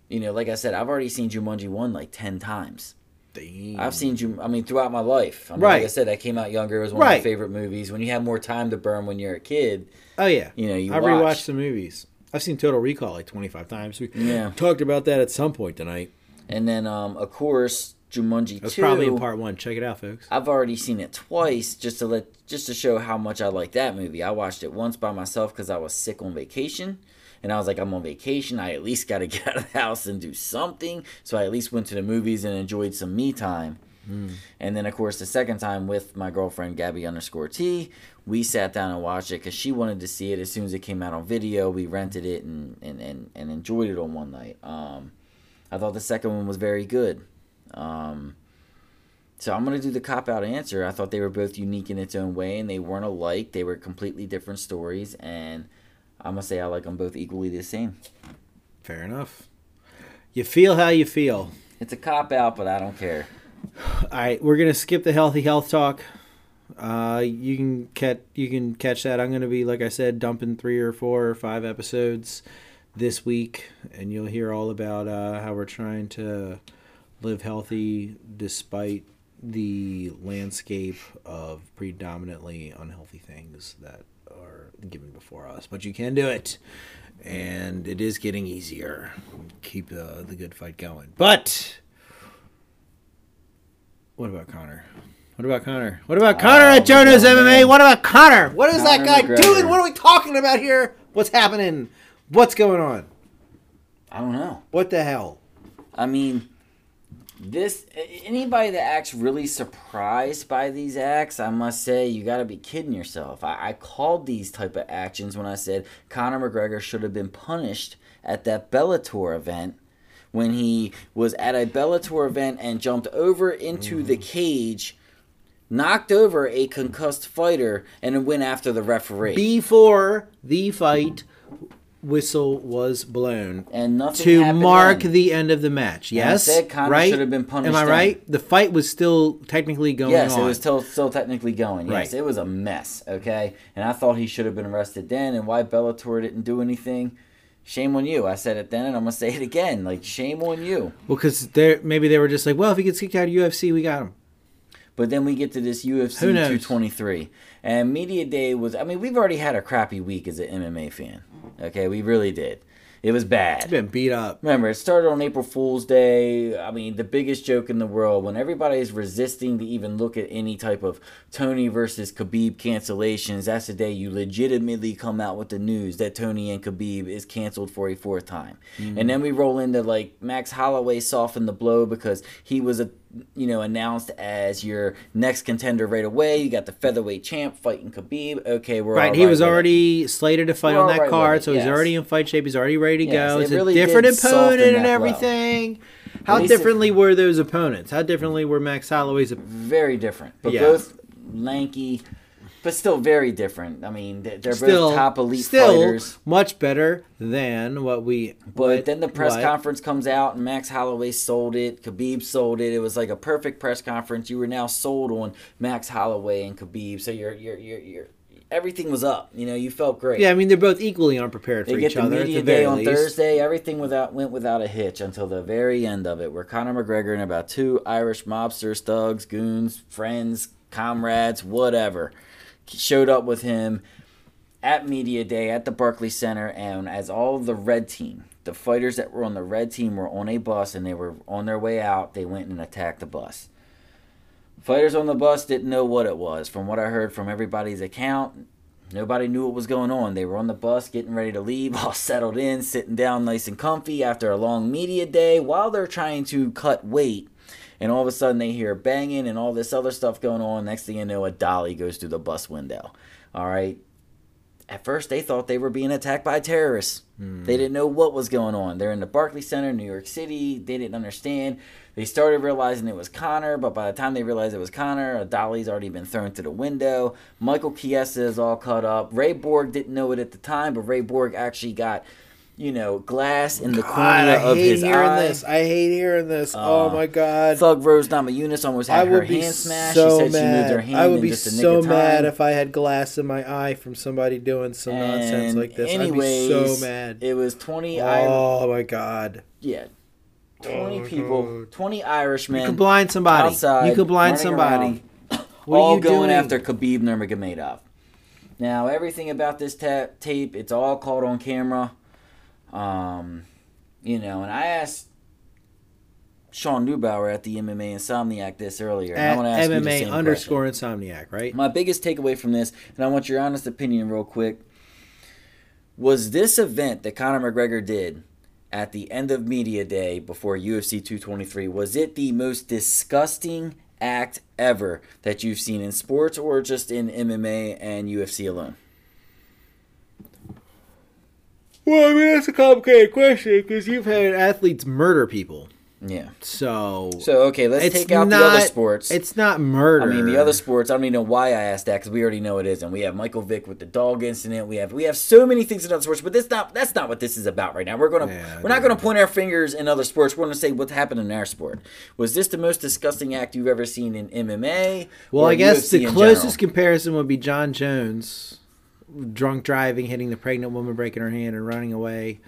You know, like I said, I've already seen Jumanji one like ten times. Damn. I've seen Jum- I mean, throughout my life. I mean, Right. Like I said, I came out younger. It was one of my favorite movies. When you have more time to burn when you're a kid, Oh yeah, you know, you I watch. rewatched the movies. I've seen Total Recall like 25 times. We Yeah. talked about that at some point tonight. And then, um, of course, Jumanji That's two. probably in part one. Check it out, folks. I've already seen it twice just to let just to show how much I like that movie. I watched it once by myself because I was sick on vacation, and I was like, I'm on vacation. I at least got to [LAUGHS] get out of the house and do something. So I at least went to the movies and enjoyed some me time. And then, of course, the second time with my girlfriend Gabby underscore T, we sat down and watched it because she wanted to see it as soon as it came out on video. We rented it and and, and, and enjoyed it on one night. Um, I thought the second one was very good. Um, so I'm gonna do the cop out answer. I thought they were both unique in its own way, and they weren't alike. They were completely different stories, and I'm gonna say I like them both equally the same. Fair enough. You feel how you feel. It's a cop out, but I don't care. All right, we're gonna skip the healthy health talk. Uh, you can catch you can catch that. I'm gonna be like I said, dumping three or four or five episodes this week, and you'll hear all about uh, how we're trying to live healthy despite the landscape of predominantly unhealthy things that are given before us. But you can do it, and it is getting easier. Keep uh, the good fight going, but. What about Conor? What about Conor? What about oh, Conor Oh, at Jonas my God, MMA? man. What about Conor? What is that guy McGregor. doing? What are we talking about here? What's happening? What's going on? I don't know. What the hell? I mean, this anybody that acts really surprised by these acts, I must say, you got to be kidding yourself. I, I called these type of actions when I said Conor McGregor should have been punished at that Bellator event when he was at a Bellator event and jumped over into the mm-hmm. cage, knocked over a concussed fighter, and went after the referee. Before the fight whistle was blown and nothing to mark then. the end of the match. Yes, said Conor right? should have been punished Am I then. right? The fight was still technically going Yes, on. it was still still technically going. Yes, Right. it was a mess. Okay, and I thought he should have been arrested then. And why Bellator didn't do anything? Shame on you. I said it then, and I'm gonna say it again. Like shame on you. well, because they maybe they were just like, well, if he gets kicked out of UFC, we got him. But then we get to this UFC 223, and media day was. I mean, we've already had a crappy week as an MMA fan. Okay, we really did. It was bad. It's been beat up. Remember, it started on April Fool's Day. I mean, the biggest joke in the world. When everybody is resisting to even look at any type of Tony versus Khabib cancellations, that's the day you legitimately come out with the news that Tony and Khabib is canceled for a fourth time. Mm-hmm. And then we roll into like Max Holloway softened the blow because he was a you know announced as your next contender right away. You got the featherweight champ fighting Khabib. Okay, we're Right, he was it. already slated to fight We're on that right card, it, so he's already in fight shape. He's already ready to Yes, go. it It's really a different opponent and everything. How it- differently were those opponents? How differently were Max Holloway's? op- very different, but Yeah. both lanky, but still very different. I mean, they- they're Still, both top elite still fighters. much better than what we. But what- then the press what- conference comes out, and Max Holloway sold it. Khabib sold it. It was like a perfect press conference. You were now sold on Max Holloway and Khabib, so you're you're you're, you're everything was up. You know, you felt great. Yeah, I mean they're both equally unprepared They for each the other. Media the very day on least. Thursday. Everything without went without a hitch until the very end of it, where Conor McGregor and about two Irish mobsters, thugs, goons, friends, comrades, whatever, showed up with him at media day at the Barclays Center, and as all the red team, the fighters that were on the red team were on a bus and they were on their way out, they went and attacked the bus. Fighters on the bus didn't know what it was. From what I heard from everybody's account, nobody knew what was going on. They were on the bus getting ready to leave, [LAUGHS] all settled in, sitting down nice and comfy after a long media day while they're trying to cut weight. And all of a sudden they hear banging and all this other stuff going on. Next thing you know, a dolly goes through the bus window. All right. At first, they thought they were being attacked by terrorists. Hmm. They didn't know what was going on. They're in the Barclays Center, New York City. They didn't understand. They started realizing it was Conor, but by the time they realized it was Conor, a dolly's already been thrown through the window. Michael Chiesa is all cut up. Ray Borg didn't know it at the time, but Ray Borg actually got, you know, glass in the God, I of hate his hearing eye. this. I hate hearing this. oh Uh, my god. Thug Rose Namajunas almost I had her be hand smashed. so she said she moved her hand I would in be just a nick so mad if I had glass in my eye from somebody doing some nonsense like this. Anyways, I'd be so mad. It was 20 Irish. oh my god. Yeah. 20 Oh, people, God. 20 Irishmen. You could blind somebody. outside, you could blind somebody. around, [COUGHS] all are you going doing? after Khabib Nurmagomedov. Now, everything about this ta- tape, it's all caught on camera. Um, you know, and I asked Sean Neubauer at the MMA Insomniac this earlier. and I want to ask MMA underscore insomniac, right? my biggest takeaway from this, and I want your honest opinion real quick, was this event that Conor McGregor did at the end of media day before UFC 223 was it the most disgusting act ever that you've seen in sports or just in MMA and UFC alone? Well, I mean that's a complicated question because you've had athletes murder people. Yeah. So, So okay, let's it's take out not, the other sports. It's not murder. I mean, the other sports. I don't even know why I asked that because we already know it isn't. We have Michael Vick with the dog incident. We have we have so many things in other sports, but this not that's not what this is about right now. We're gonna Yeah, we're not gonna point our fingers in other sports. We're gonna say what's happened in our sport. Was this the most disgusting act you've ever seen in MMA? Well, I guess UFC the closest comparison would be Jon Jones, drunk driving, hitting the pregnant woman, breaking her hand, and running away.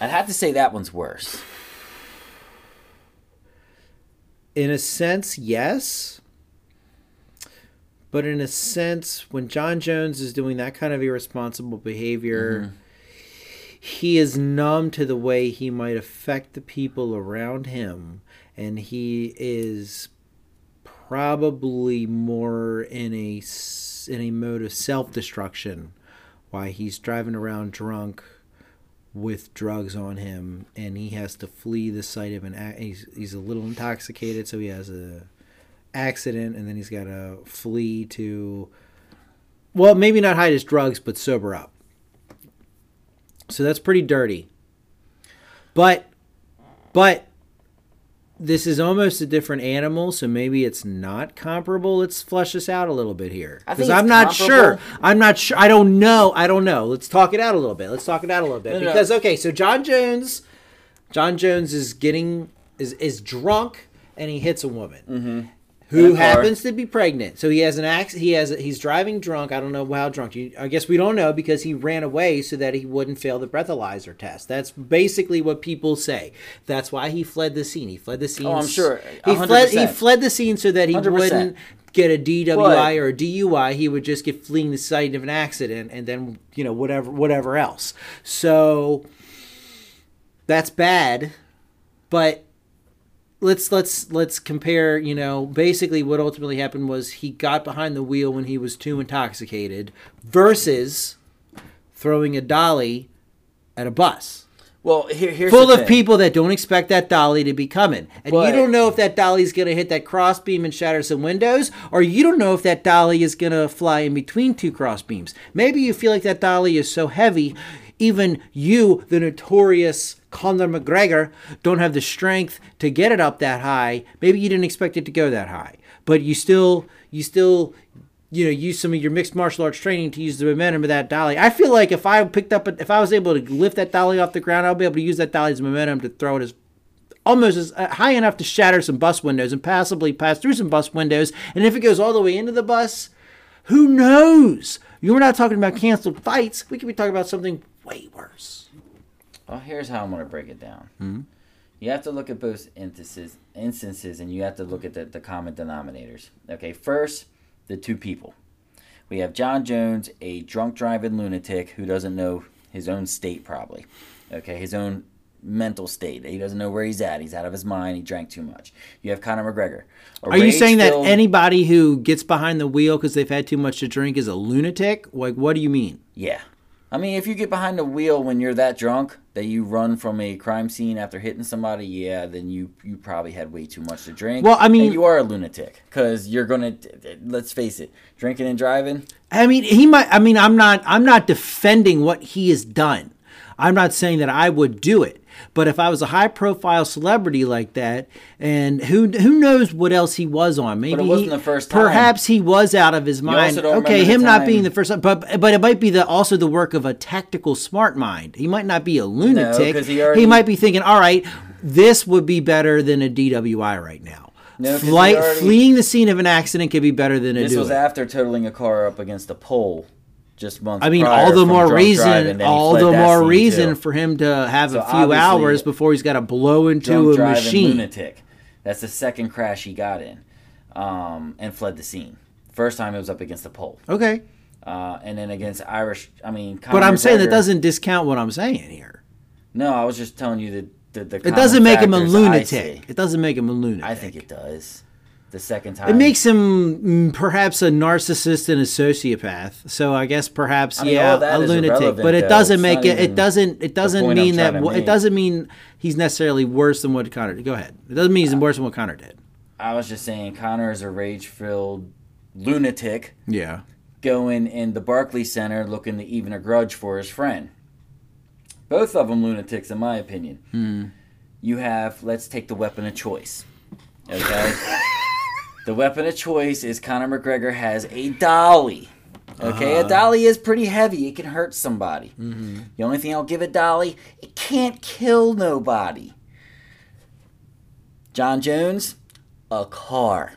I'd have to say that one's worse. In a sense, yes. But in a sense, when Jon Jones is doing that kind of irresponsible behavior, mm-hmm. he is numb to the way he might affect the people around him. And he is probably more in a, in a mode of self destruction why he's driving around drunk with drugs on him and he has to flee the site of an he's, he's a little intoxicated so he has a accident and then he's got to flee to well maybe not hide his drugs but sober up. So that's pretty dirty. But but this is almost a different animal so maybe it's not comparable. Let's flush this out a little bit here. Because i'm it's not sure. I'm not sure. I don't know. I don't know. Let's talk it out a little bit. Let's talk it out a little bit. No, no. because okay so jon jones jon jones is getting is is drunk and he hits a woman. Mm-hmm. Who a happens to be pregnant. So he has an acc- He has he's driving drunk. I don't know how drunk. You, I guess we don't know because he ran away so that he wouldn't fail the breathalyzer test. That's basically what people say. That's why he fled the scene. He fled the scene. Oh, I'm sure. He fled. He fled the scene so that he 100%. wouldn't get a DWI or a DUI. He would just get fleeing the site of an accident and then you know whatever whatever else. So that's bad, but let's let's let's compare. You know, basically, what ultimately happened was he got behind the wheel when he was too intoxicated, versus throwing a dolly at a bus Well, here, here's full of thing. people that don't expect that dolly to be coming. And But- you don't know if that dolly's going to hit that crossbeam and shatter some windows, or you don't know if that dolly is going to fly in between two crossbeams. Maybe you feel like that dolly is so heavy, even you, the notorious Conor McGregor, don't have the strength to get it up that high. Maybe you didn't expect it to go that high, but you still, you still, you know, use some of your mixed martial arts training to use the momentum of that dolly. I feel like if I picked up, a, if I was able to lift that dolly off the ground, I'll be able to use that dolly's momentum to throw it as almost as uh, high enough to shatter some bus windows and possibly pass through some bus windows. And if it goes all the way into the bus, who knows? You were not talking about canceled fights. We could be talking about something way worse. Well, here's how I'm going to break it down. Hmm? You have to look at both instances, instances, and you have to look at the, the common denominators. Okay, first, the two people. We have Jon Jones, a drunk driving lunatic who doesn't know his own state, probably. Okay, his own mental state. He doesn't know where he's at. He's out of his mind. He drank too much. You have Conor McGregor. Are you saying that anybody who gets behind the wheel because they've had too much to drink is a lunatic? Like, what do you mean? Yeah. I mean, if you get behind the wheel when you're that drunk that you run from a crime scene after hitting somebody, yeah, then you you probably had way too much to drink. Well, I mean- and you are a lunatic because you're gonna. Let's face it, drinking and driving. I mean, he might. I mean, I'm not. I'm not defending what he has done. I'm not saying that I would do it. But if I was a high-profile celebrity like that, and who who knows what else he was on? Maybe wasn't he- the first time. Perhaps he was out of his mind. Okay, him not being the first, but but it might be the also the work of a tactical smart mind. He might not be a lunatic. 'cause he already- he might be thinking, all right, this would be better than a DWI right now. No, Flight, already- fleeing the scene of an accident could be better than a This was it. after totaling a car up against a pole, just months. I mean, all the more reason, all the more reason too. for him to have So a few hours before he's got to blow into a machine. lunatic. That's the second crash he got in, um, and fled the scene. First time it was up against a pole, Okay, uh, and then against Irish. I mean, but I'm saying that doesn't discount what I'm saying here. No, I was just telling you that the. the It doesn't make him a lunatic. It doesn't make him a lunatic. I think it does. The second time It makes him mm, perhaps a narcissist and a sociopath. So I guess perhaps I mean, yeah, a lunatic. But it though. doesn't It's make it. It doesn't. It doesn't mean that. to It doesn't mean he's necessarily worse than what Conor. Did. Go ahead. It doesn't mean he's worse than what Conor did. I was just saying, Conor is a rage-filled lunatic Yeah. going in the Barclays Center looking to even a grudge for his friend. Both of them lunatics, in my opinion. Hmm. You have, let's take the weapon of choice. Okay? [LAUGHS] the weapon of choice is Conor McGregor has a dolly. Okay, Uh-huh. a dolly is pretty heavy. It can hurt somebody. Mm-hmm. The only thing I'll give a dolly, it can't kill nobody. Jon Jones, a car.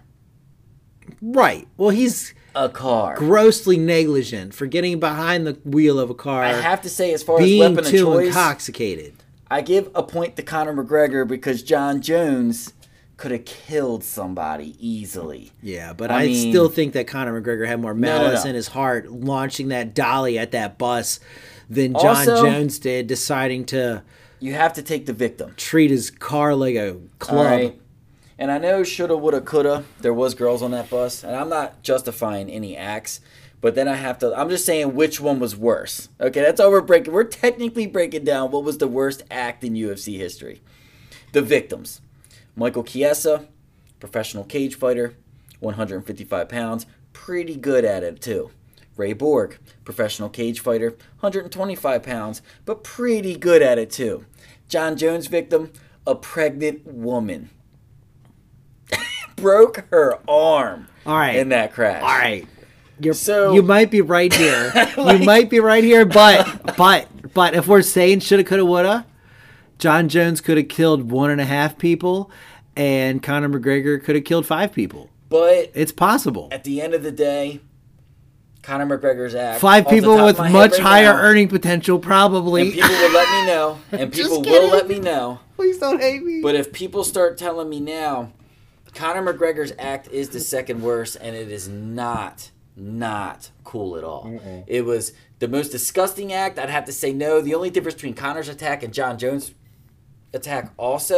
Right. Well, he's A car. grossly negligent for getting behind the wheel of a car. I have to say, as far as being weapon of too choice, intoxicated. I give a point to Conor McGregor because Jon Jones could have killed somebody easily. Yeah, but I I, mean- still think that Conor McGregor had more No, no, malice no. in his heart launching that dolly at that bus than John Also- Jones did deciding to You have to take the victim. treat his car like a club. right. And I know shoulda, woulda, coulda. There was girls on that bus, and I'm not justifying any acts, but then I have to. I'm just saying which one was worse. Okay, that's all we're breaking. We're technically breaking down what was the worst act in UFC history. The victims: Michael Chiesa, professional cage fighter, 155 pounds, pretty good at it too. Ray Borg, professional cage fighter, 125 pounds, but pretty good at it too. Jon Jones victim, a pregnant woman. [LAUGHS] Broke her arm All right. in that crash. All right. You're, So- you might be right here. [LAUGHS] Like- you might be right here, but but but if we're saying shoulda, coulda, woulda, Jon Jones could have killed one and a half people, and Conor McGregor could have killed five people. But It's possible. at the end of the day, Conor McGregor's act. Five people with much right higher now, earning potential, And probably. people will let me [LAUGHS] know. And people will let me know. Please don't hate me. But if people start telling me now, Conor McGregor's act is the second worst, and it is not, not cool at all. It was the most disgusting act. I'd have to say no. The only difference between Conor's attack and Jon Jones' attack also